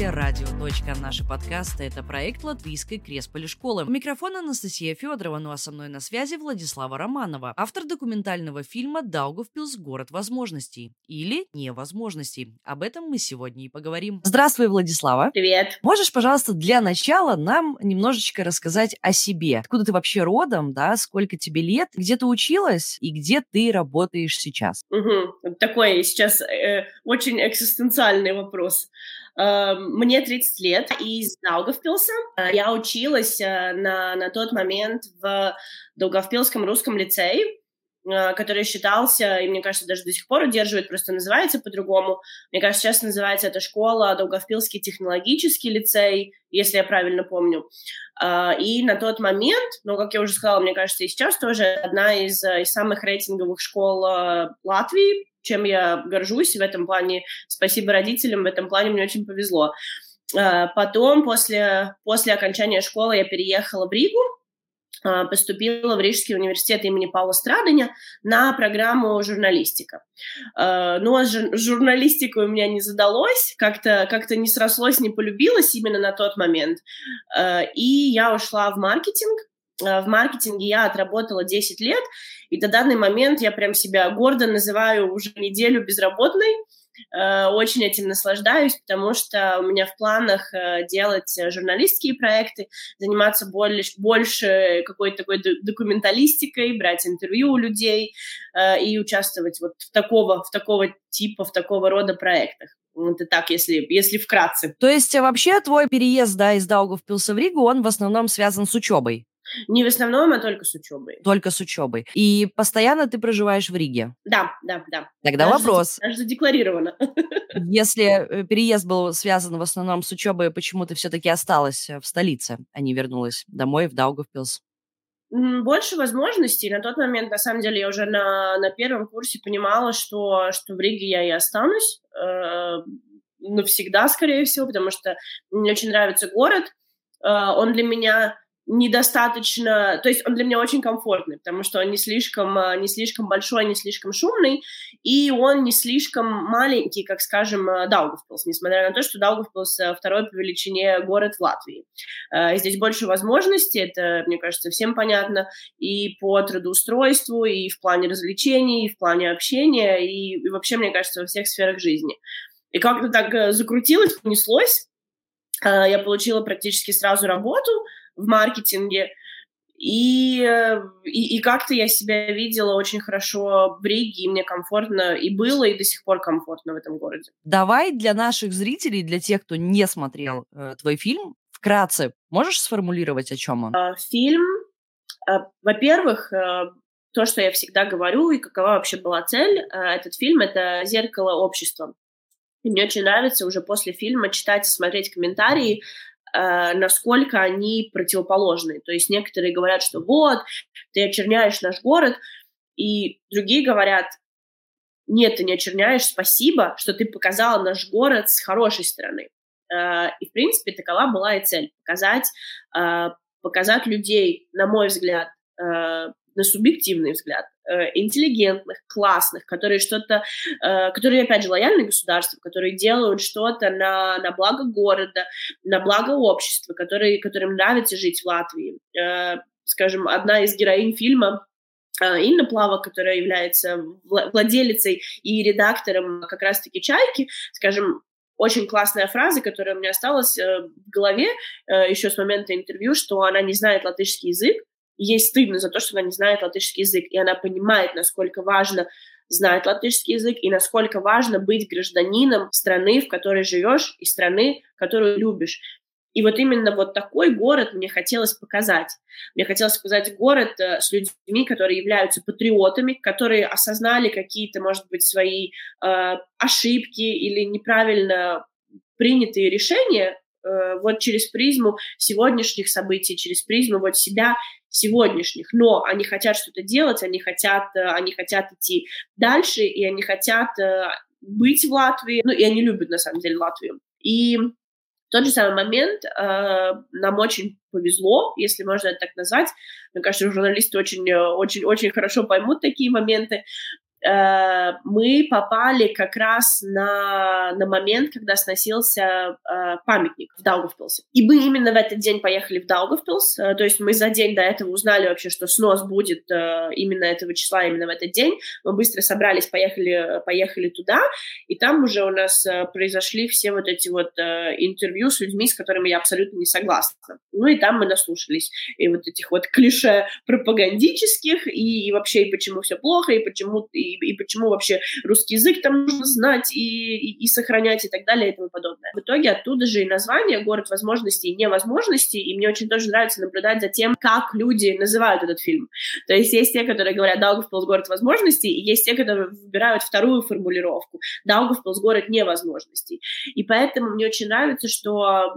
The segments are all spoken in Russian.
канале Радио. Наши подкасты – это проект Латвийской Кресполи школы. У микрофона Анастасия Федорова, ну а со мной на связи Владислава Романова, автор документального фильма «Даугавпилс. Город возможностей» или «Невозможностей». Об этом мы сегодня и поговорим. Здравствуй, Владислава. Привет. Можешь, пожалуйста, для начала нам немножечко рассказать о себе? Откуда ты вообще родом, да, сколько тебе лет, где ты училась и где ты работаешь сейчас? Угу. Такой сейчас э, очень экзистенциальный вопрос. Эм, мне 30 лет, из Даугавпилса. Э, я училась э, на, на тот момент в Даугавпилском русском лицее, э, который считался, и мне кажется, даже до сих пор удерживает, просто называется по-другому. Мне кажется, сейчас называется эта школа Долговпилский технологический лицей, если я правильно помню. И на тот момент, ну, как я уже сказала, мне кажется, и сейчас тоже одна из, из самых рейтинговых школ Латвии, чем я горжусь в этом плане. Спасибо родителям, в этом плане мне очень повезло. А, потом, после, после окончания школы, я переехала в Ригу, а, поступила в Рижский университет имени Паула Страдания на программу журналистика. А, Но ну, с журналистикой у меня не задалось, как-то как не срослось, не полюбилось именно на тот момент. И я ушла в маркетинг, в маркетинге я отработала 10 лет, и до данный момент я прям себя гордо называю уже неделю безработной. Э, очень этим наслаждаюсь, потому что у меня в планах э, делать журналистские проекты, заниматься больше, больше какой-то такой документалистикой, брать интервью у людей и участвовать вот в такого, в такого типа, в такого рода проектах. Это так, если, если вкратце. То есть вообще твой переезд да, из Даугавпилса в Ригу, он в основном связан с учебой? Не в основном, а только с учебой. Только с учебой. И постоянно ты проживаешь в Риге? Да, да, да. Тогда даже вопрос. Даже задекларировано. Если э, переезд был связан в основном с учебой, почему ты все-таки осталась э, в столице, а не вернулась домой в Даугавпилс? Больше возможностей. На тот момент, на самом деле, я уже на, на первом курсе понимала, что, что в Риге я и останусь э, навсегда, скорее всего, потому что мне очень нравится город. Э, он для меня недостаточно, то есть он для меня очень комфортный, потому что он не слишком, а, не слишком большой, не слишком шумный, и он не слишком маленький, как, скажем, а, Даугавпилс, несмотря на то, что Даугавпилс а, второй по величине город в Латвии. Здесь больше возможностей, это, мне кажется, всем понятно, и по трудоустройству, и в плане развлечений, и в плане общения, и, и вообще, мне кажется, во всех сферах жизни. И как-то так э, закрутилось, понеслось, я получила практически сразу работу, в маркетинге. И, и, и как-то я себя видела очень хорошо в Риге, и мне комфортно и было, и до сих пор комфортно в этом городе. Давай для наших зрителей, для тех, кто не смотрел э, твой фильм, вкратце можешь сформулировать, о чем он? А, фильм, а, во-первых, а, то, что я всегда говорю, и какова вообще была цель, а, этот фильм — это зеркало общества. И мне очень нравится уже после фильма читать и смотреть комментарии э, насколько они противоположны. То есть некоторые говорят, что вот, ты очерняешь наш город, и другие говорят, нет, ты не очерняешь, спасибо, что ты показала наш город с хорошей стороны. Э, и, в принципе, такова была и цель — показать, э, показать людей, на мой взгляд, э, на субъективный взгляд, э, интеллигентных, классных, которые что-то, э, которые, опять же, лояльны государству, которые делают что-то на, на благо города, на благо общества, которые, которым нравится жить в Латвии. Э, скажем, одна из героинь фильма Инна Плава, которая является владелицей и редактором как раз-таки «Чайки», скажем, очень классная фраза, которая у меня осталась в голове еще с момента интервью, что она не знает латышский язык, ей стыдно за то, что она не знает латышский язык, и она понимает, насколько важно знать латышский язык и насколько важно быть гражданином страны, в которой живешь, и страны, которую любишь. И вот именно вот такой город мне хотелось показать. Мне хотелось показать город э, с людьми, которые являются патриотами, которые осознали какие-то, может быть, свои э, ошибки или неправильно принятые решения, вот через призму сегодняшних событий, через призму вот себя сегодняшних. Но они хотят что-то делать, они хотят, э, они хотят идти дальше, и они хотят э, быть в Латвии, ну и они любят на самом деле Латвию. И в тот же самый момент э, нам очень повезло, если можно это так назвать. Мне кажется, журналисты очень, очень, очень хорошо поймут такие моменты. Э, мы попали как раз на, на момент, когда сносился э, памятник в Даугавпилсе. И мы именно в этот день поехали в Даугавпилс, э, то есть мы за день до этого узнали вообще, что снос будет э, именно этого числа, именно в этот день. Мы быстро собрались, поехали, поехали туда, и там уже у нас э, произошли все вот эти вот э, интервью с людьми, с которыми я абсолютно не согласна. Ну и там мы наслушались и вот этих вот клише пропагандических, и, и вообще, и почему все плохо, и почему... И и, почему вообще русский язык там нужно знать и, и, и сохранять и так далее и тому подобное. В итоге оттуда же и название «Город возможностей» и невозможностей, и мне очень тоже нравится наблюдать за тем, как люди называют этот фильм. То есть есть те, которые говорят «Даугавпилс – город возможностей», и есть те, которые выбирают вторую формулировку «Даугавпилс – город невозможностей». И поэтому мне очень нравится, что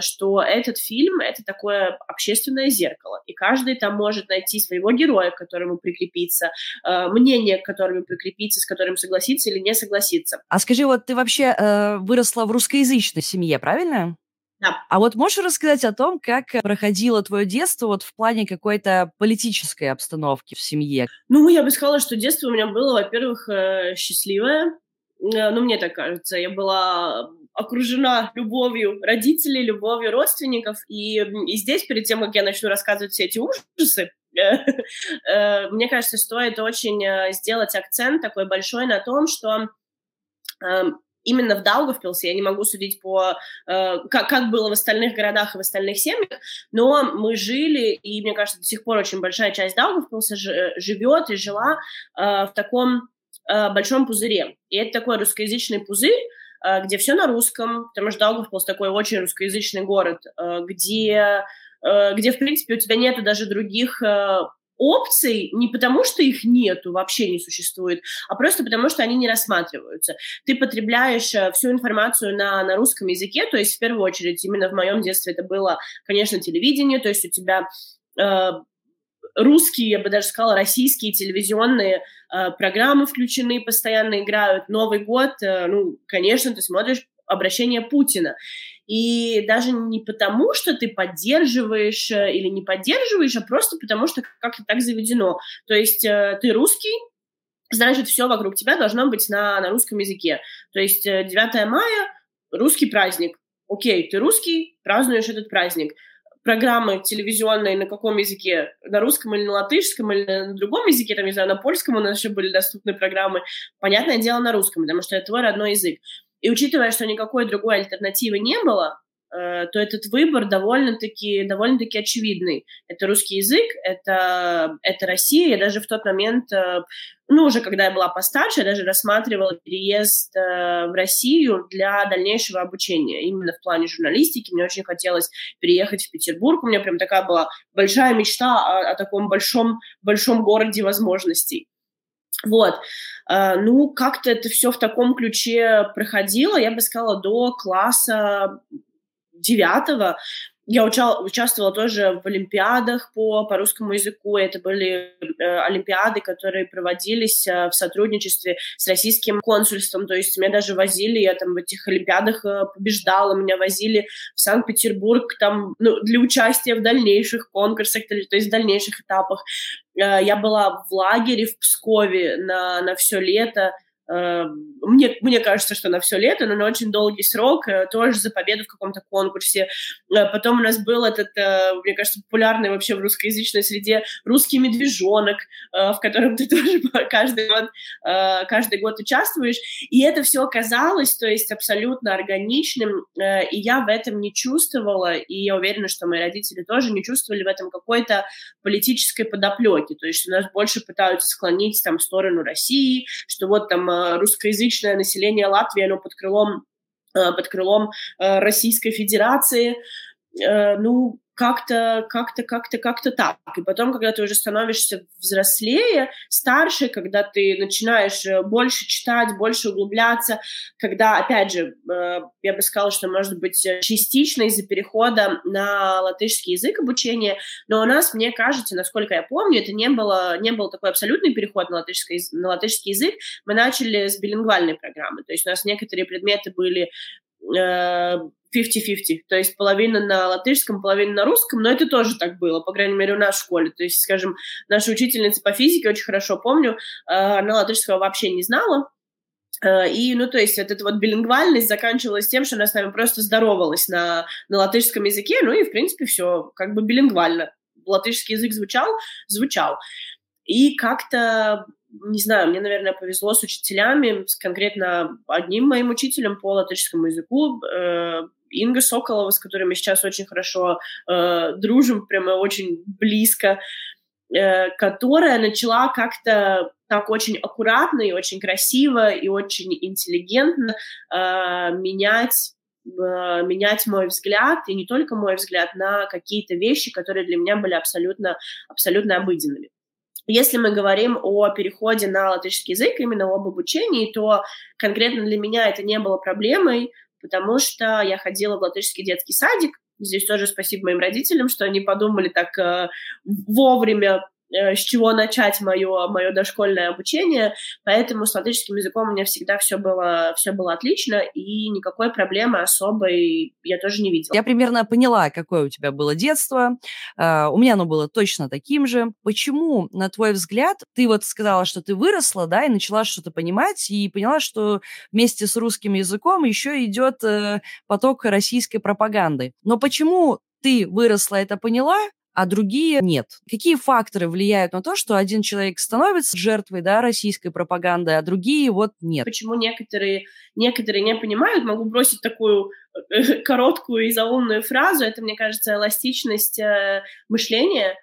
что этот фильм — это такое общественное зеркало, и каждый там может найти своего героя, к которому прикрепиться, э, мнение, к которому прикрепиться, с которым согласиться или не согласиться. А скажи, вот ты вообще э, выросла в русскоязычной семье, правильно? Да. А вот можешь рассказать о том, как проходило твое детство вот в плане какой-то политической обстановки в семье? Ну, я бы сказала, что детство у меня было, во-первых, счастливое, ну, мне так кажется. Я была окружена любовью родителей, любовью родственников. И, и здесь, перед тем, как я начну рассказывать все эти ужасы, э, мне кажется, стоит очень э, сделать акцент такой большой на том, что эм, именно в Даугавпилсе, я не могу судить по, э, как, как было в остальных городах и в остальных семьях, но мы жили, и мне кажется, до сих пор очень большая часть Даугавпилса живет и жила в таком большом пузыре. И это такой русскоязычный пузырь, где все на русском, потому что Даугавпилс такой очень русскоязычный город, э, где, э, где, в принципе, у тебя нету даже других опций не потому, что их нету, вообще не существует, а просто потому, что они не рассматриваются. Ты потребляешь всю информацию на, на русском языке, то есть в первую очередь именно в моем детстве это было, конечно, телевидение, то есть у тебя русские, я бы даже сказала, российские телевизионные э, программы включены, постоянно играют. Новый год, э, ну, конечно, ты смотришь обращение Путина. И даже не потому, что ты поддерживаешь э, или не поддерживаешь, а просто потому, что как-то так заведено. То есть э, ты русский, значит, все вокруг тебя должно быть на, на русском языке. То есть 9 э, мая – русский праздник. Окей, ты русский, празднуешь этот праздник программы телевизионные на каком языке? На русском или на латышском, или на другом языке, там, не знаю, на польском у нас еще были доступны программы. Понятное дело, на русском, потому что это твой родной язык. И учитывая, что никакой другой альтернативы не было, то этот выбор довольно-таки довольно таки очевидный. Это русский язык, это, это Россия. Я даже в тот момент, э, ну, уже когда я была постарше, я даже рассматривала переезд э, в Россию для дальнейшего обучения. Именно в плане журналистики. Мне очень хотелось переехать в Петербург. У меня прям такая была большая мечта о, о таком большом, большом городе возможностей. Вот. Ну, как-то это все в таком ключе проходило, я бы сказала, до класса девятого я уча- участвовала тоже в олимпиадах по, по русскому языку. Это были э, олимпиады, которые проводились э, в сотрудничестве с российским консульством. То есть меня даже возили, я там в этих олимпиадах э, побеждала, меня возили в Санкт-Петербург там, ну, для участия в дальнейших конкурсах, то есть в дальнейших этапах. Э, я была в лагере в Пскове на, на все лето. Э, мне, мне кажется, что на все лето, но на очень долгий срок, э, тоже за победу в каком-то конкурсе. Э, потом у нас был этот, мне кажется, популярный вообще в русскоязычной среде русский медвежонок, в котором ты тоже каждый год, каждый год участвуешь. И это все оказалось, то есть абсолютно органичным, и я в этом не чувствовала, и я уверена, что мои родители тоже не чувствовали в этом какой-то политической подоплеки. То есть у нас больше пытаются склонить там сторону России, что вот там русскоязычное население Латвии, оно под крылом, э, под крылом э, Российской Федерации. Э, ну, как-то, как-то, как-то, как-то так. И потом, когда ты уже становишься взрослее, старше, когда ты начинаешь э, больше читать, больше углубляться, когда, опять же, э, я бы сказала, что, может быть, частично из-за перехода на латышский язык обучения, но у нас, мне кажется, насколько я помню, это не было, не был такой абсолютный переход на латышский, на латышский язык. Мы начали с билингвальной программы, то есть у нас некоторые предметы были 50-50, то есть половина на латышском, половина на русском, но это тоже так было, по крайней мере, у нас в школе. То есть, скажем, наша учительница по физике, очень хорошо помню, она латышского вообще не знала, и, ну, то есть, вот эта вот билингвальность заканчивалась тем, что она с нами просто здоровалась на, на латышском языке, ну, и, в принципе, все как бы билингвально. Латышский язык звучал, звучал. И как-то, не знаю, мне, наверное, повезло с учителями, с конкретно одним моим учителем по латышскому языку, э, Инга Соколова, с которой мы сейчас очень хорошо э, дружим, прямо очень близко, э, которая начала как-то так очень аккуратно и очень красиво и очень интеллигентно э, менять э, менять мой взгляд, и не только мой взгляд, на какие-то вещи, которые для меня были абсолютно, абсолютно обыденными. Если мы говорим о переходе на латышский язык, именно об обучении, то конкретно для меня это не было проблемой, потому что я ходила в латышский детский садик. Здесь тоже спасибо моим родителям, что они подумали так э, вовремя с чего начать мое, мое дошкольное обучение, поэтому с латышским языком у меня всегда все было, все было отлично, и никакой проблемы особой я тоже не видела. Я примерно поняла, какое у тебя было детство, uh, у меня оно было точно таким же. Почему, на твой взгляд, ты вот сказала, что ты выросла, да, и начала что-то понимать, и поняла, что вместе с русским языком еще идет uh, поток российской пропаганды. Но почему ты выросла, это поняла, а другие нет. Какие факторы влияют на то, что один человек становится жертвой да, российской пропаганды, а другие вот нет? Почему некоторые, некоторые не понимают? Могу бросить такую э, короткую и заумную фразу. Это, мне кажется, эластичность э, мышления,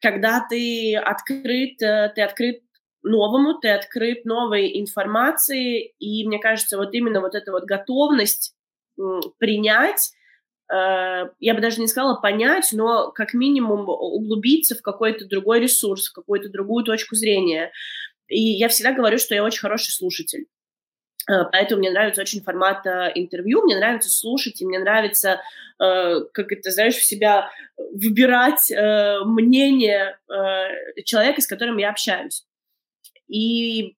когда ты открыт, э, ты открыт новому, ты открыт новой информации, и мне кажется, вот именно вот эта вот готовность принять я бы даже не сказала понять, но как минимум углубиться в какой-то другой ресурс, в какую-то другую точку зрения. И я всегда говорю, что я очень хороший слушатель. Э, поэтому мне нравится очень формат э, интервью, мне нравится слушать, и мне нравится, как это, знаешь, в себя выбирать мнение человека, с которым я общаюсь. И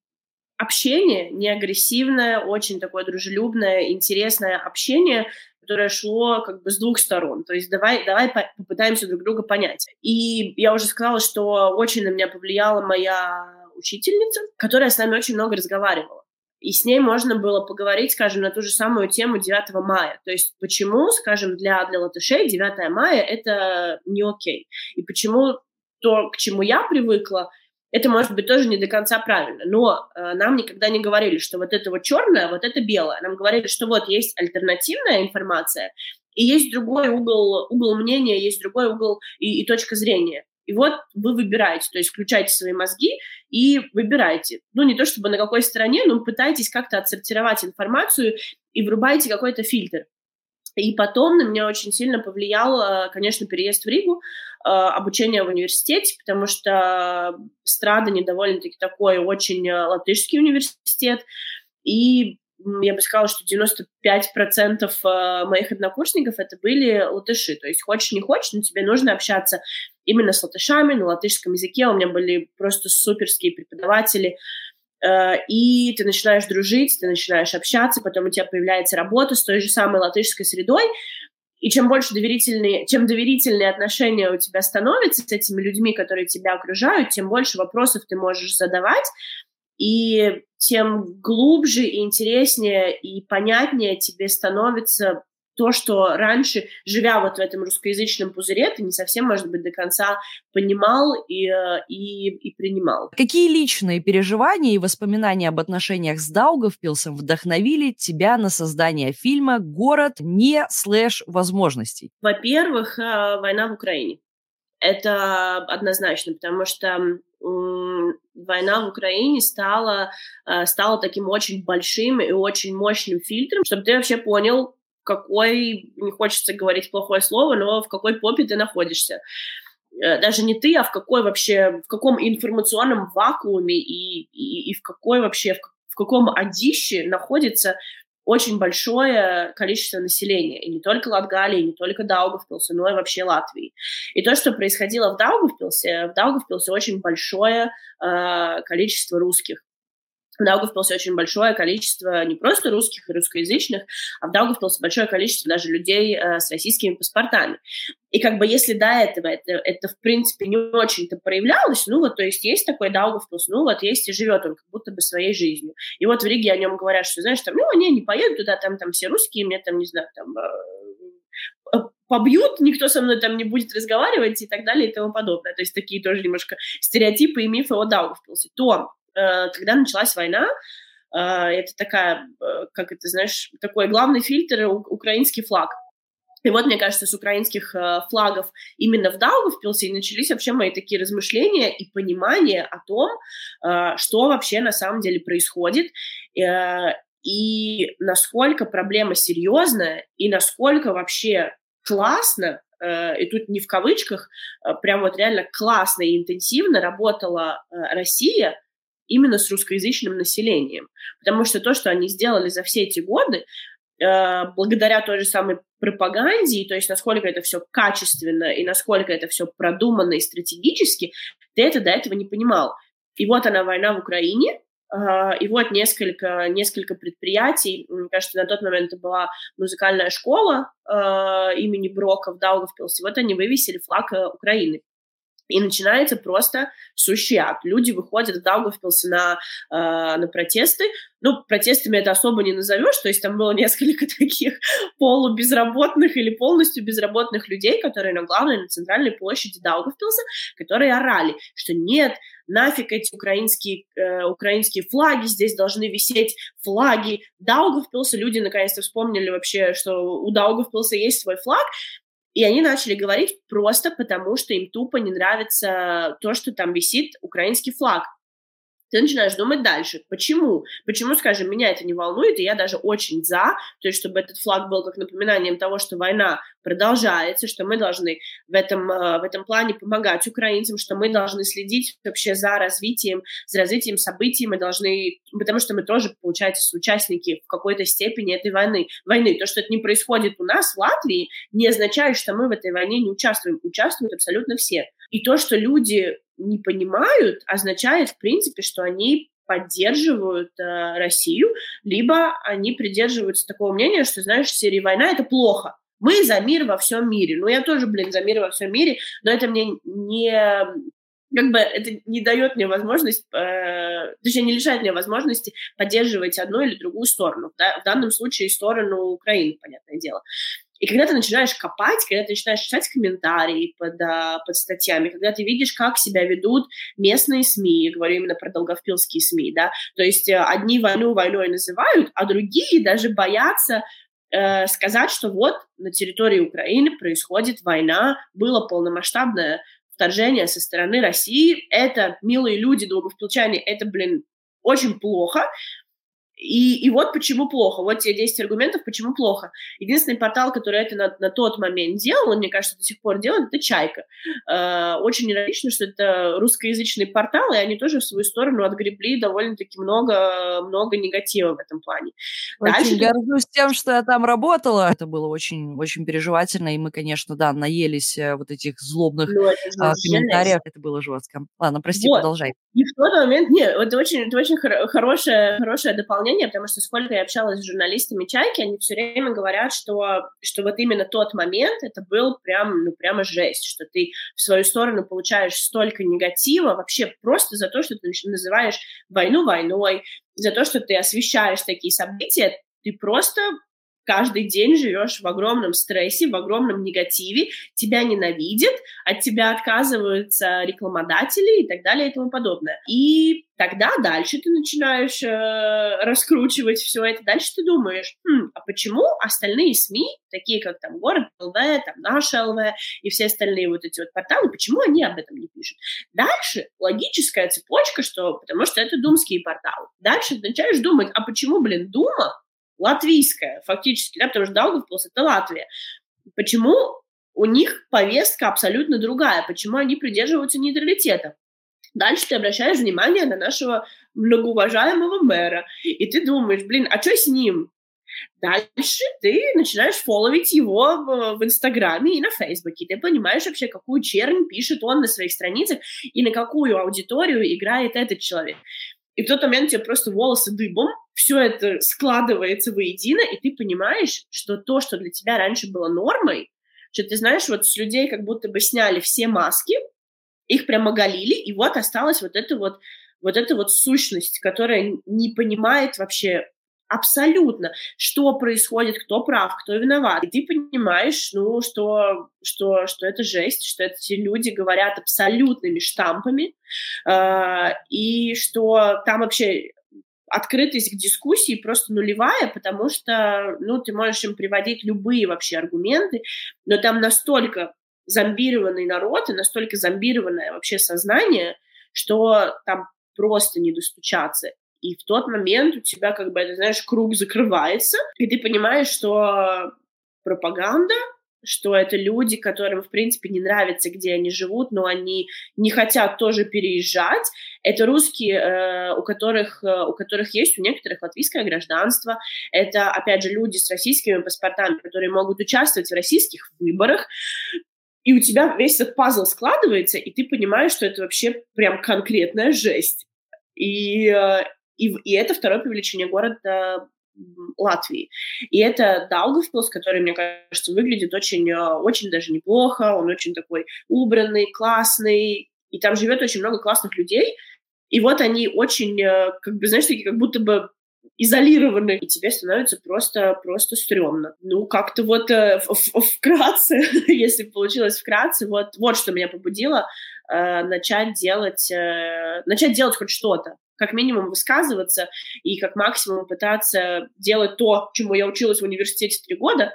общение, не агрессивное, очень такое дружелюбное, интересное общение, которое шло как бы с двух сторон. То есть давай, давай попытаемся друг друга понять. И я уже сказала, что очень на меня повлияла моя учительница, которая с нами очень много разговаривала. И с ней можно было поговорить, скажем, на ту же самую тему 9 мая. То есть почему, скажем, для, для латышей 9 мая это не окей. И почему то, к чему я привыкла, это может быть тоже не до конца правильно, но э, нам никогда не говорили, что вот это вот черное, вот это белое. Нам говорили, что вот есть альтернативная информация, и есть другой угол, угол мнения, есть другой угол и, и точка зрения. И вот вы выбираете, то есть включайте свои мозги и выбирайте. Ну, не то чтобы на какой стороне, но пытайтесь как-то отсортировать информацию и врубайте какой-то фильтр. И потом на меня очень сильно повлиял, э, конечно, переезд в Ригу, э, обучение в университете, потому что Страда довольно-таки такой очень э, латышский университет, и я бы сказала, что 95% моих однокурсников это были латыши. То есть хочешь не хочешь, но тебе нужно общаться именно с латышами на латышском языке. У меня были просто суперские преподаватели, и ты начинаешь дружить, ты начинаешь общаться, потом у тебя появляется работа с той же самой латышской средой, и чем больше доверительные, чем доверительные отношения у тебя становятся с этими людьми, которые тебя окружают, тем больше вопросов ты можешь задавать, и тем глубже и интереснее и понятнее тебе становится то, что раньше, живя вот в этом русскоязычном пузыре, ты не совсем, может быть, до конца понимал и, э, и, и принимал. Какие личные переживания и воспоминания об отношениях с Даугавпилсом вдохновили тебя на создание фильма «Город не слэш возможностей»? Во-первых, э, война в Украине. Это однозначно, потому что война в Украине стала, э, стала таким очень большим и очень мощным фильтром, чтобы ты вообще понял, какой, не хочется говорить плохое слово, но в какой попе ты находишься. Э, даже не ты, а в какой вообще, в каком информационном вакууме и, и, и в какой вообще, в, в каком одище находится очень большое количество населения. И не только Латгалии, не только Даугавпилса, но и вообще Латвии. И то, что происходило в Даугавпилсе, в Даугавпилсе очень большое э, количество русских. В Даугавпилсе очень большое количество не просто русских и русскоязычных, а в Даугавпилсе большое количество даже людей э, с российскими паспортами. И как бы если до этого это, это в принципе, не очень-то проявлялось, ну вот, то есть есть такой Даугавпилс, ну вот есть и живет он как будто бы своей жизнью. И вот в Риге о нем говорят, что, знаешь, там, ну, они не поедут туда, там, там все русские, мне там, не знаю, там, э, побьют, никто со мной там не будет разговаривать и так далее и тому подобное. То есть такие тоже немножко стереотипы и мифы о Даугавпилсе. То Э, когда началась война, э, это такая, э, как это, знаешь, такой главный фильтр — украинский флаг. И вот, мне кажется, с украинских флагов именно в Даугавпилсе и начались вообще мои такие размышления и понимание о том, что вообще на самом деле происходит, и насколько проблема серьезная, и насколько вообще классно, и тут не в кавычках, прям вот реально классно и интенсивно работала Россия именно с русскоязычным населением. Потому что то, что они сделали за все эти годы, э, благодаря той же самой пропаганде, и то есть насколько это все качественно и насколько это все продуманно и стратегически, ты это до этого не понимал. И вот она, война в Украине, э, и вот несколько, несколько предприятий, мне кажется, на тот момент это была музыкальная школа э, имени Брока в Даугавпилсе, вот они вывесили флаг Украины. И начинается просто сущий ад. Люди выходят в Даугавпилсе на, э, на протесты. Ну, протестами это особо не назовешь, то есть там было несколько таких полубезработных или полностью безработных людей, которые на главной, на центральной площади Даугавпилса, которые орали, что нет, нафиг эти украинские, э, украинские флаги, здесь должны висеть флаги Даугавпилса. Люди наконец-то вспомнили вообще, что у Даугавпилса есть свой флаг, и они начали говорить просто потому, что им тупо не нравится то, что там висит украинский флаг ты начинаешь думать дальше. Почему? Почему, скажем, меня это не волнует, и я даже очень за, то есть чтобы этот флаг был как напоминанием того, что война продолжается, что мы должны в этом, э, в этом плане помогать украинцам, что мы должны следить вообще за развитием, за развитием событий, мы должны, потому что мы тоже, получается, участники в какой-то степени этой войны. войны. То, что это не происходит у нас в Латвии, не означает, что мы в этой войне не участвуем. Участвуют абсолютно все. И то, что люди не понимают, означает, в принципе, что они поддерживают э, Россию, либо они придерживаются такого мнения, что, знаешь, серии «Война — это плохо». Мы за мир во всем мире. Ну, я тоже, блин, за мир во всем мире, но это мне не как бы это не дает мне возможность, э, точнее, не лишает мне возможности поддерживать одну или другую сторону. Да? В данном случае сторону Украины, понятное дело. И когда ты начинаешь копать, когда ты начинаешь читать комментарии под, а, под статьями, когда ты видишь, как себя ведут местные СМИ, я говорю именно про долговпилские СМИ, да, то есть э, одни войну войной называют, а другие даже боятся э, сказать, что вот на территории Украины происходит война, было полномасштабное вторжение со стороны России, это, милые люди, долговпилчане, это, блин, очень плохо, и, и вот почему плохо. Вот тебе 10 аргументов, почему плохо. Единственный портал, который это на, на тот момент делал, мне кажется, до сих пор делает, это «Чайка». Э, очень иронично, что это русскоязычный портал, и они тоже в свою сторону отгребли довольно-таки много, много негатива в этом плане. Очень Дальше горжусь тем, что я там работала. Это было очень, очень переживательно, и мы, конечно, да, наелись э, вот этих злобных ну, это а, комментариев. Это было жестко. Ладно, прости, вот. продолжай. И в тот момент, нет, это очень, это очень хорошее, хорошее дополнение дополнение, потому что сколько я общалась с журналистами «Чайки», они все время говорят, что, что вот именно тот момент, это был прям, ну, прямо жесть, что ты в свою сторону получаешь столько негатива вообще просто за то, что ты называешь войну войной, за то, что ты освещаешь такие события, ты просто каждый день живешь в огромном стрессе, в огромном негативе, тебя ненавидят, от тебя отказываются рекламодатели и так далее и тому подобное. И тогда дальше ты начинаешь э, раскручивать все это, дальше ты думаешь, хм, а почему остальные СМИ, такие как там Город ЛВ, там Наша ЛВ и все остальные вот эти вот порталы, почему они об этом не пишут? Дальше логическая цепочка, что потому что это думские порталы. Дальше начинаешь думать, а почему, блин, Дума латвийская, фактически, да, потому что Даугавпилс — это Латвия. Почему у них повестка абсолютно другая? Почему они придерживаются нейтралитета? Дальше ты обращаешь внимание на нашего многоуважаемого мэра, и ты думаешь, блин, а что с ним? Дальше ты начинаешь фолловить его в Инстаграме и на Фейсбуке. Ты понимаешь вообще, какую чернь пишет он на своих страницах и на какую аудиторию играет этот человек. И в тот момент тебе просто волосы дыбом, все это складывается воедино, и ты понимаешь, что то, что для тебя раньше было нормой, что ты знаешь, вот с людей как будто бы сняли все маски, их прям оголили, и вот осталась вот эта вот, вот эта вот сущность, которая не понимает вообще абсолютно, что происходит, кто прав, кто виноват. И ты понимаешь, ну, что, что, что это жесть, что эти люди говорят абсолютными штампами, э, и что там вообще открытость к дискуссии просто нулевая, потому что, ну, ты можешь им приводить любые вообще аргументы, но там настолько зомбированный народ и настолько зомбированное вообще сознание, что там просто не достучаться. И в тот момент у тебя, как бы, это, знаешь, круг закрывается, и ты понимаешь, что пропаганда что это люди, которым, в принципе, не нравится, где они живут, но они не хотят тоже переезжать. Это русские, э, у, которых, э, у которых есть у некоторых латвийское гражданство. Это, опять же, люди с российскими паспортами, которые могут участвовать в российских выборах. И у тебя весь этот пазл складывается, и ты понимаешь, что это вообще прям конкретная жесть. И, э, и, и это второе привлечение города Латвии. И это Даугавпилс, который, мне кажется, выглядит очень, э, очень даже неплохо, он очень такой убранный, классный, и там живет очень много классных людей, и вот они очень, э, как бы, знаешь, такие как будто бы изолированы, и тебе становится просто, просто стрёмно. Ну, как-то вот э, вкратце, если получилось вкратце, вот, вот что меня побудило э, начать делать, э, начать делать хоть что-то как минимум высказываться и как максимум пытаться делать то, чему я училась в университете три года,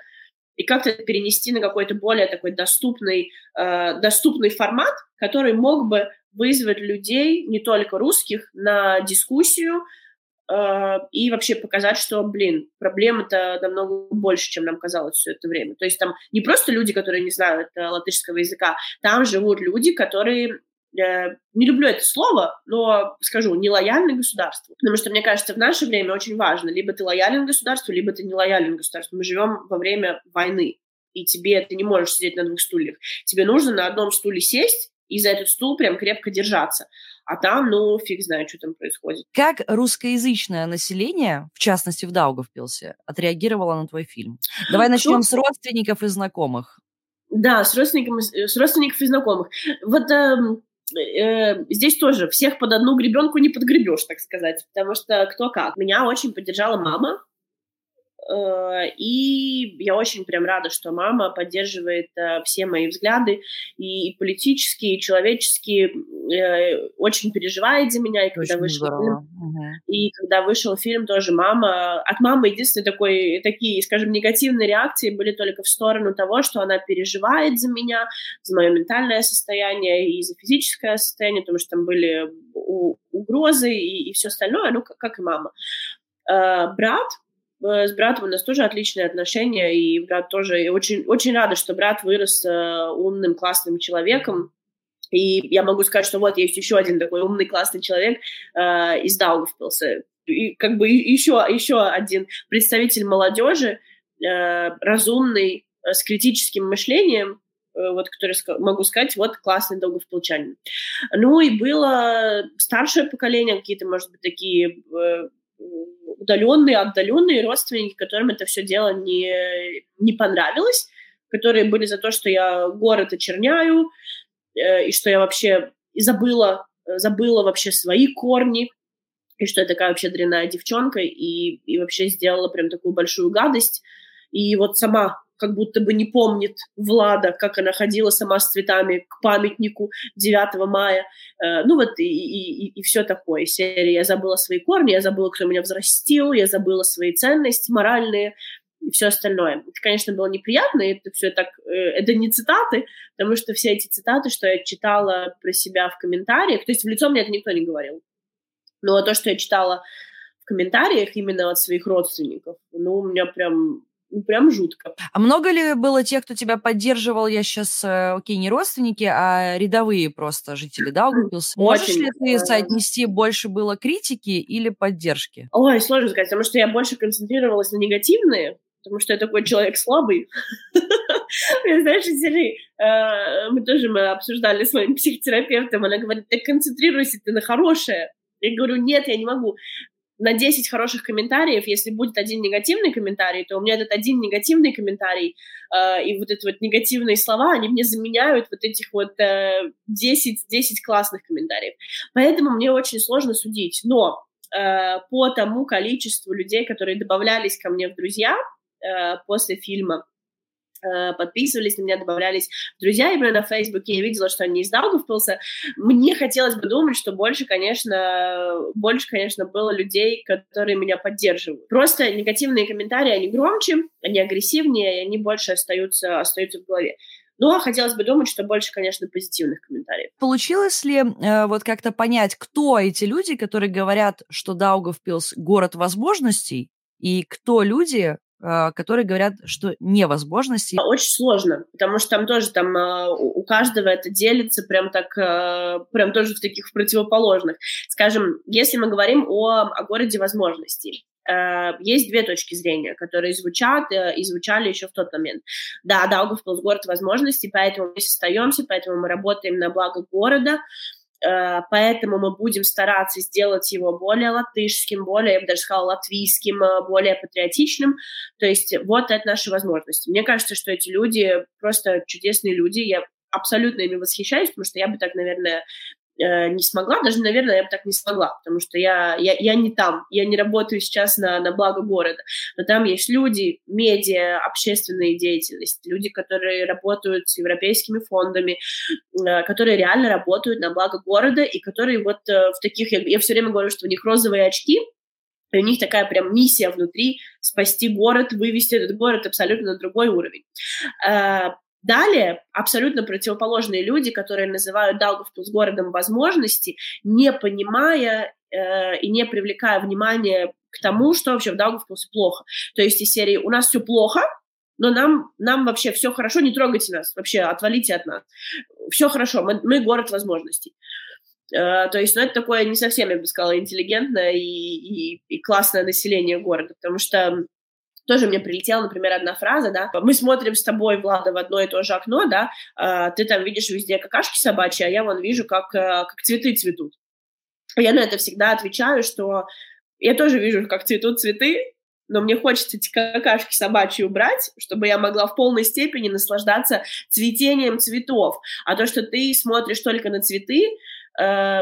и как-то перенести на какой-то более такой доступный, э, доступный формат, который мог бы вызвать людей, не только русских, на дискуссию э, и вообще показать, что, блин, проблема-то намного больше, чем нам казалось все это время. То есть там не просто люди, которые не знают э, латышского языка, там живут люди, которые не люблю это слово, но скажу, не лояльны государству. Потому что, мне кажется, в наше время очень важно, либо ты лоялен государству, либо ты не лоялен государству. Мы живем во время войны, и тебе ты не можешь сидеть на двух стульях. Тебе нужно на одном стуле сесть и за этот стул прям крепко держаться. А там, ну, фиг знает, что там происходит. Как русскоязычное население, в частности в Даугавпилсе, отреагировало на твой фильм? Давай начнем с родственников и знакомых. Да, с родственников, с родственников и знакомых. Вот эм, э, здесь тоже всех под одну гребенку не подгребешь, так сказать, потому что кто как. Меня очень поддержала мама, и я очень прям рада, что мама поддерживает э, все мои взгляды, и политические, и человеческие, э, очень переживает за меня. И когда очень вышел фильм, угу. и когда вышел фильм, тоже мама, от мамы единственные такой, такие, скажем, негативные реакции были только в сторону того, что она переживает за меня, за мое ментальное состояние и за физическое состояние, потому что там были угрозы и, и все остальное, ну, как, как и мама. Брат, Э, с братом у нас тоже отличные отношения, и брат тоже и очень, очень рада, что брат вырос э, умным, классным человеком. И я могу сказать, что вот есть еще один такой умный, классный человек э, из Даугавпилса. И как бы еще, еще один представитель молодежи, э, разумный, э, с критическим мышлением, э, вот, который могу сказать, вот классный долговпилчанин. Ну и было старшее поколение, какие-то, может быть, такие удаленные, отдаленные родственники, которым это все дело не, не понравилось, которые были за то, что я город очерняю, э, и что я вообще и забыла, забыла вообще свои корни, и что я такая вообще дрянная девчонка, и, и вообще сделала прям такую большую гадость. И вот сама как будто бы не помнит Влада, как она ходила сама с цветами к памятнику 9 мая. Э, ну вот и, и, и все такое. Серия «Я забыла свои корни», «Я забыла, кто меня взрастил», «Я забыла свои ценности моральные», и все остальное. Это, конечно, было неприятно, и это все так, э, это не цитаты, потому что все эти цитаты, что я читала про себя в комментариях, то есть в лицо мне это никто не говорил, но то, что я читала в комментариях именно от своих родственников, ну, у меня прям ну, прям жутко. А много ли было тех, кто тебя поддерживал? Я сейчас, э, окей, не родственники, а рядовые просто жители Даугавпилса. Можешь ли ты соотнести больше было критики или поддержки? Ой, сложно сказать, потому что я больше концентрировалась на негативные, потому что я такой человек слабый. Знаешь, Сергей, э, мы тоже мы обсуждали с моим психотерапевтом, она говорит, так концентрируйся ты на хорошее. Я говорю, нет, я не могу на 10 хороших комментариев, если будет один негативный комментарий, то у меня этот один негативный комментарий э, и вот эти вот негативные слова, они мне заменяют вот этих вот э, 10, 10 классных комментариев. Поэтому мне очень сложно судить. Но э, по тому количеству людей, которые добавлялись ко мне в друзья э, после фильма, подписывались на меня, добавлялись друзья именно на Фейсбуке, я видела, что они из Даугавпилса. Мне хотелось бы думать, что больше, конечно, больше, конечно, было людей, которые меня поддерживают. Просто негативные комментарии, они громче, они агрессивнее, и они больше остаются, остаются в голове. Но хотелось бы думать, что больше, конечно, позитивных комментариев. Получилось ли э, вот как-то понять, кто эти люди, которые говорят, что Даугавпилс — город возможностей, и кто люди, которые говорят, что невозможности. Очень сложно, потому что там тоже там а, у каждого это делится прям так, а, прям тоже в таких противоположных. Скажем, если мы говорим о, о городе возможностей, есть две точки зрения, которые звучат э, и звучали еще в тот момент. Да, Даугавпилс — город возможностей, поэтому мы остаемся, поэтому мы работаем на благо города, Э, поэтому мы будем стараться сделать его более латышским, более, я бы даже сказала, латвийским, э, более патриотичным. То есть вот это наши возможности. Мне кажется, что эти люди просто чудесные люди. Я абсолютно ими восхищаюсь, потому что я бы так, наверное, э, не смогла, даже, наверное, я бы так не смогла, потому что я, я, я не там, я не работаю сейчас на, на благо города, но там есть люди, медиа, общественные деятельности, люди, которые работают с европейскими фондами, э, которые реально работают на благо города и которые вот э, в таких, я, я все время говорю, что у них розовые очки, и у них такая прям миссия внутри спасти город, вывести этот город абсолютно на другой уровень. Э, Далее абсолютно противоположные люди, которые называют Даугавпилс городом возможностей, не понимая э, и не привлекая внимания к тому, что вообще в Даугавпилсе плохо. То есть из серии «У нас все плохо», но нам, нам вообще все хорошо, не трогайте нас, вообще отвалите от нас. Все хорошо, мы, мы город возможностей. Uh, то есть, ну, это такое не совсем, я бы сказала, интеллигентное и, и, и классное население города, потому что тоже мне прилетела, например, одна фраза, да, мы смотрим с тобой, Влада, в одно и то же окно, да, а, ты там видишь везде какашки собачьи, а я вон вижу, как, э, как цветы цветут. Я на это всегда отвечаю, что я тоже вижу, как цветут цветы, но мне хочется эти какашки собачьи убрать, чтобы я могла в полной степени наслаждаться цветением цветов. А то, что ты смотришь только на цветы, э,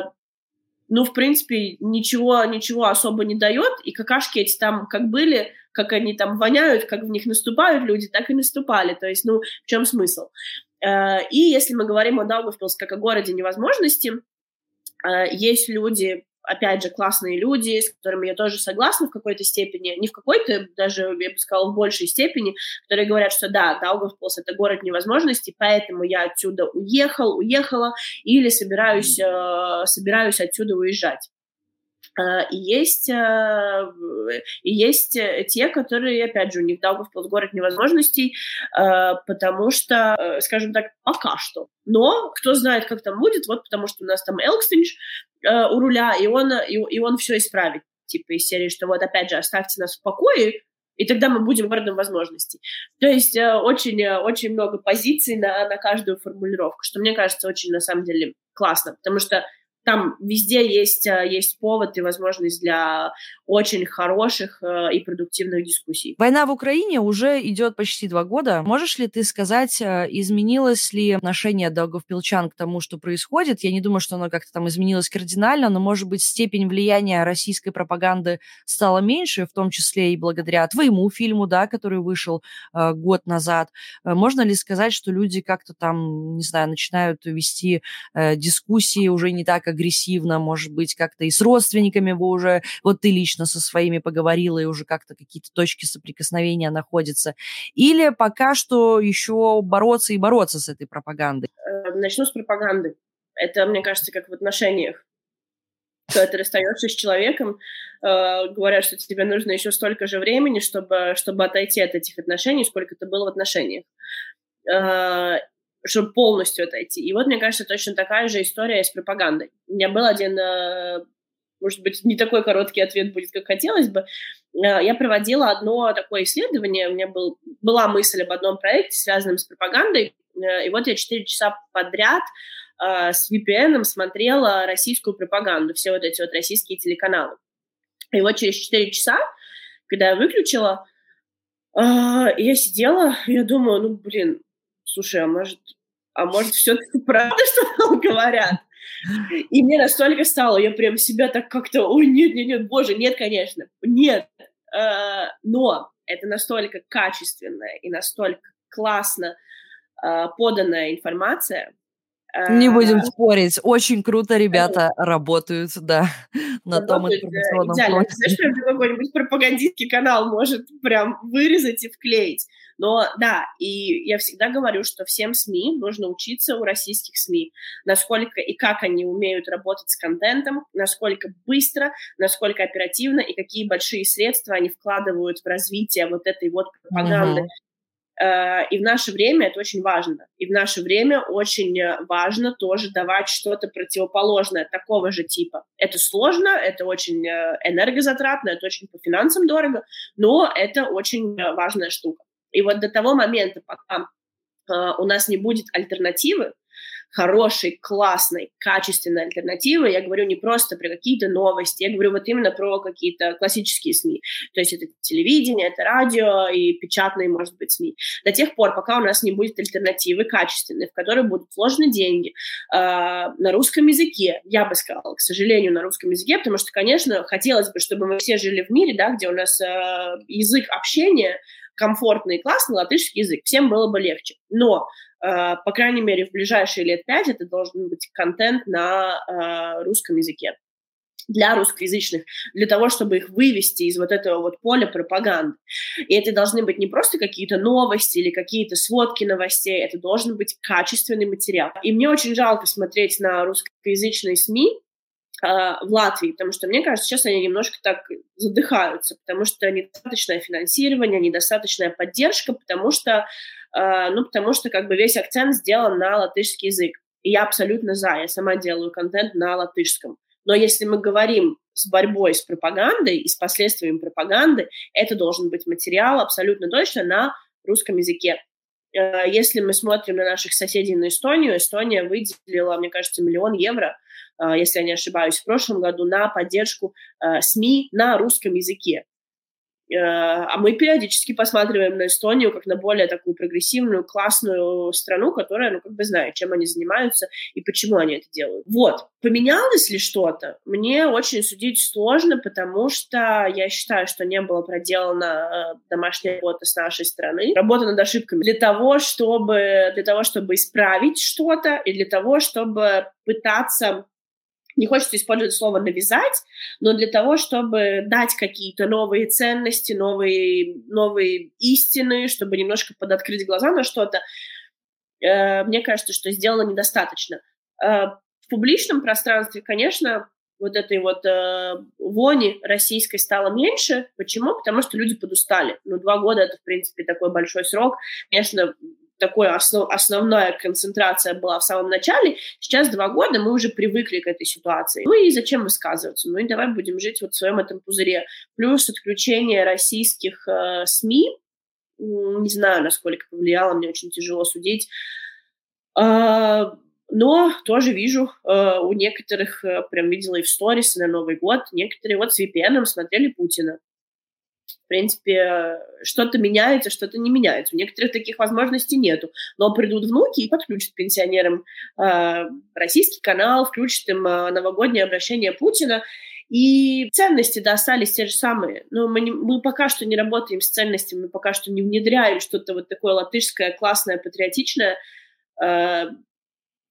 ну, в принципе, ничего, ничего особо не дает, и какашки эти там как были, как они там воняют, как в них наступают люди, так и наступали. То есть, ну, в чем смысл? Э, и если мы говорим о Даугавпилс как о городе невозможности, э, есть люди, опять же, классные люди, с которыми я тоже согласна в какой-то степени, не в какой-то, даже, я бы сказала, в большей степени, которые говорят, что да, Даугавпилс — это город невозможности, поэтому я отсюда уехал, уехала, или собираюсь, э, собираюсь отсюда уезжать. А, и есть, а, и есть э, те, которые, опять же, у них Даугавпилс город невозможностей, потому что, э, скажем так, пока что. Но кто знает, как там будет, вот потому что у нас там Элкстинч э, у руля, и он, и, и он все исправит. Типа из серии, что вот опять же, оставьте нас в покое, и тогда мы будем городом возможностей. То есть очень, очень много позиций на, на каждую формулировку, что мне кажется очень, на самом деле, классно, потому что там везде есть, э, есть повод и возможность для очень хороших э, и продуктивных дискуссий. Война в Украине уже идет почти два года. Можешь ли ты сказать, э, изменилось ли отношение Даугавпилчан к тому, что происходит? Я не думаю, что оно как-то там изменилось кардинально, но, может быть, степень влияния российской пропаганды стала меньше, в том числе и благодаря твоему фильму, да, который вышел э, год назад. Можно ли сказать, что люди как-то там, не знаю, начинают вести э, дискуссии уже не так агрессивно, может быть, как-то и с родственниками вы уже, вот ты лично со своими поговорила, и уже как-то какие-то точки соприкосновения находятся, или пока что еще бороться и бороться с этой пропагандой? Э, начну с пропаганды. Это, мне кажется, как в отношениях. Когда ты расстаешься с человеком, э, говорят, что тебе нужно еще столько же времени, чтобы, чтобы отойти от этих отношений, сколько ты был в отношениях. Э, чтобы полностью отойти. И вот, мне кажется, точно такая же история с пропагандой. У меня был один, э, может быть, не такой короткий ответ будет, как хотелось бы. Э, я проводила одно такое исследование, у меня был, была мысль об одном проекте, связанном с пропагандой, э, и вот я четыре часа подряд с VPN смотрела российскую пропаганду, все вот эти вот российские телеканалы. И вот через 4 часа, когда я выключила, я сидела, я думаю, ну, блин, слушай, а может, а может все-таки правда, что нам говорят? И мне настолько стало, я прям себя так как-то, ой, нет, нет, нет, боже, нет, конечно, нет. Э, но это настолько качественная и настолько классно э, поданная информация, не будем э, спорить. Очень круто ребята работают, да, на том информационном фронте. Знаешь, прям какой-нибудь пропагандистский канал может прям вырезать и вклеить. Но да, и я всегда говорю, что всем СМИ нужно учиться у российских СМИ, насколько и как они умеют работать с контентом, насколько быстро, насколько оперативно и какие большие средства они вкладывают в развитие вот этой вот пропаганды. Uh-huh. И в наше время это очень важно. И в наше время очень важно тоже давать что-то противоположное такого же типа. Это сложно, это очень э, энергозатратно, это очень по финансам дорого, но это очень важная штука. И вот до того момента, пока э, у нас не будет альтернативы, хорошей, классной, качественной альтернативы. Я говорю не просто про какие-то новости, я говорю вот именно про какие-то классические СМИ. То есть это телевидение, это радио и печатные, может быть, СМИ. До тех пор, пока у нас не будет альтернативы качественной, в которой будут вложены деньги э, на русском языке, я бы сказала, к сожалению, на русском языке, потому что, конечно, хотелось бы, чтобы мы все жили в мире, да, где у нас э, язык общения комфортный и классный латышский язык, всем было бы легче. Но Э, по крайней мере, в ближайшие лет пять это должен быть контент на э, русском языке для русскоязычных, для того, чтобы их вывести из вот этого вот поля пропаганды. И это должны быть не просто какие-то новости или какие-то сводки новостей, это должен быть качественный материал. И мне очень жалко смотреть на русскоязычные СМИ, в Латвии, потому что, мне кажется, сейчас они немножко так задыхаются, потому что недостаточное финансирование, недостаточная поддержка, потому что Э, ну, потому что как бы весь акцент сделан на латышский язык. И я абсолютно за, я сама делаю контент на латышском. Но если мы говорим с борьбой с пропагандой и с последствиями пропаганды, это должен быть материал абсолютно точно на русском языке. Э, если мы смотрим на наших соседей на Эстонию, Эстония выделила, мне кажется, миллион евро, если я не ошибаюсь, в прошлом году на поддержку СМИ на русском языке. Э, а мы периодически посматриваем на Эстонию как на более такую прогрессивную, классную страну, которая, ну, как бы знает, чем они занимаются и почему они это делают. Вот. Поменялось ли что-то? Мне очень судить сложно, потому что я считаю, что не было проделана э, домашняя работа с нашей стороны, работа над ошибками для того, чтобы, для того, чтобы исправить что-то и для того, чтобы пытаться не хочется использовать слово «навязать», но для того, чтобы дать какие-то новые ценности, новые, новые истины, чтобы немножко подоткрыть глаза на что-то, э, мне кажется, что сделано недостаточно. Э, в публичном пространстве, конечно, вот этой вот э, вони российской стало меньше. Почему? Потому что люди подустали. Ну, два года — это, в принципе, такой большой срок. Конечно, такой основ, основная концентрация была в самом начале. Сейчас два года мы уже привыкли к этой ситуации. Ну и зачем высказываться? Ну и давай будем жить вот в своем этом пузыре. Плюс отключение российских э, СМИ, не знаю, насколько повлияло, мне очень тяжело судить. Э, но тоже вижу, э, у некоторых, э, прям видела и в сторис на Новый год, некоторые вот с VPN смотрели Путина в принципе, что-то меняется, что-то не меняется. У некоторых таких возможностей нету. Но придут внуки и подключат пенсионерам э, российский канал, включат им э, новогоднее обращение Путина. И ценности, да, остались те же самые. Но мы, не, мы пока что не работаем с ценностями, мы пока что не внедряем что-то вот такое латышское, классное, патриотичное. Э,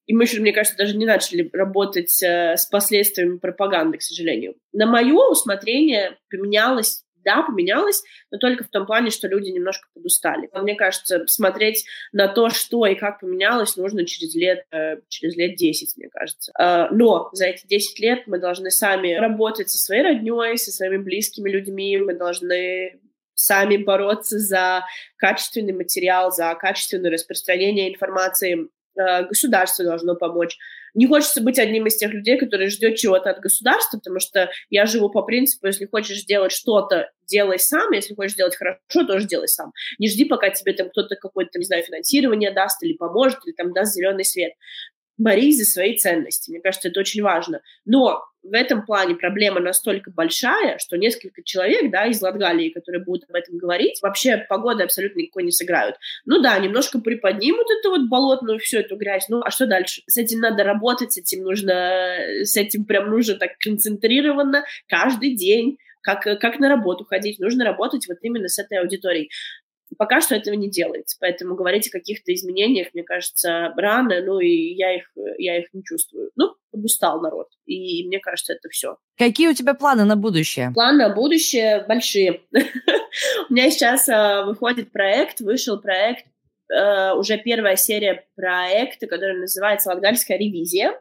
и мы еще, мне кажется, даже не начали работать э, с последствиями пропаганды, к сожалению. На мое усмотрение поменялось да, поменялось, но только в том плане, что люди немножко подустали. Мне кажется, смотреть на то, что и как поменялось, нужно через лет, э, через лет 10, мне кажется. Э, но за эти 10 лет мы должны сами работать со своей родней, со своими близкими людьми, мы должны сами бороться за качественный материал, за качественное распространение информации. Э, государство должно помочь не хочется быть одним из тех людей, которые ждет чего-то от государства, потому что я живу по принципу, если хочешь сделать что-то, делай сам, если хочешь делать хорошо, тоже делай сам. Не жди, пока тебе там кто-то какое-то, не знаю, финансирование даст или поможет, или там даст зеленый свет. Борись за свои ценности. Мне кажется, это очень важно. Но в этом плане проблема настолько большая, что несколько человек, да, из Латгалии, которые будут об этом говорить, вообще погоды абсолютно никакой не сыграют. Ну да, немножко приподнимут эту вот болотную всю эту грязь, ну а что дальше? С этим надо работать, с этим нужно, с этим прям нужно так концентрированно каждый день, как, как на работу ходить, нужно работать вот именно с этой аудиторией. Пока что этого не делается, поэтому говорить о каких-то изменениях, мне кажется, рано, ну и я их, я их не чувствую. Ну, устал народ, и мне кажется, это все. Какие у тебя планы на будущее? Планы на будущее большие. У меня сейчас а, выходит проект, вышел проект, а, уже первая серия проекта, который называется «Латгальская ревизия».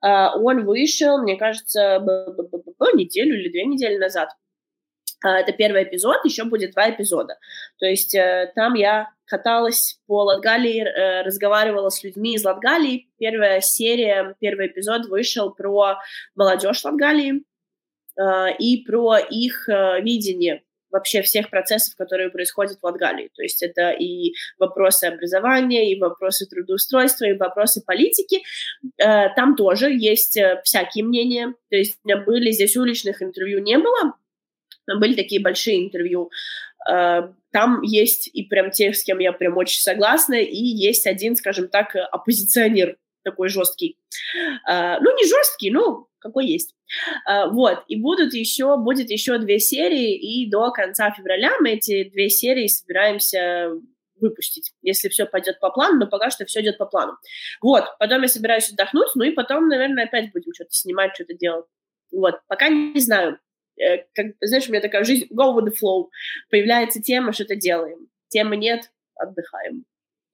А, он вышел, мне кажется, неделю или две недели назад. А, это первый эпизод, еще будет два эпизода. То есть э, там я каталась по Латгалии, э, разговаривала с людьми из Латгалии. Первая серия, первый эпизод вышел про молодежь Латгалии э, и про их видение вообще всех процессов, которые происходят в Латгалии. То есть это и вопросы образования, и вопросы трудоустройства, и вопросы политики. Там тоже есть всякие мнения. То есть были здесь уличных интервью не было, были такие большие интервью. Э, там есть и прям те, с кем я прям очень согласна, и есть один, скажем так, оппозиционер такой жесткий. Э, ну, не жесткий, ну, какой есть. Э, вот, и будут еще, будет еще две серии, и до конца февраля мы эти две серии собираемся выпустить, если все пойдет по плану, но пока что все идет по плану. Вот, потом я собираюсь отдохнуть, ну и потом, наверное, опять будем что-то снимать, что-то делать. Вот, пока не знаю. Э, как, знаешь, у меня такая жизнь, go with the flow. Появляется тема, что-то делаем. Темы нет, отдыхаем.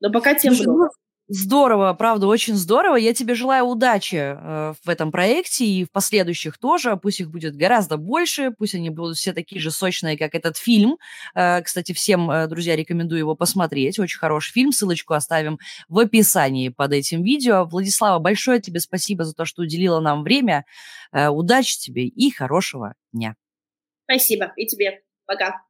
Но пока тем Слушай, много. Здорово, правда, очень здорово. Я тебе желаю удачи э, в этом проекте и в последующих тоже. Пусть их будет гораздо больше, пусть они будут все такие же сочные, как этот фильм. Э, кстати, всем, э, друзья, рекомендую его посмотреть. Очень хороший фильм. Ссылочку оставим в описании под этим видео. Владислава, большое тебе спасибо за то, что уделила нам время. Удачи тебе и хорошего дня. Спасибо. И тебе. Пока.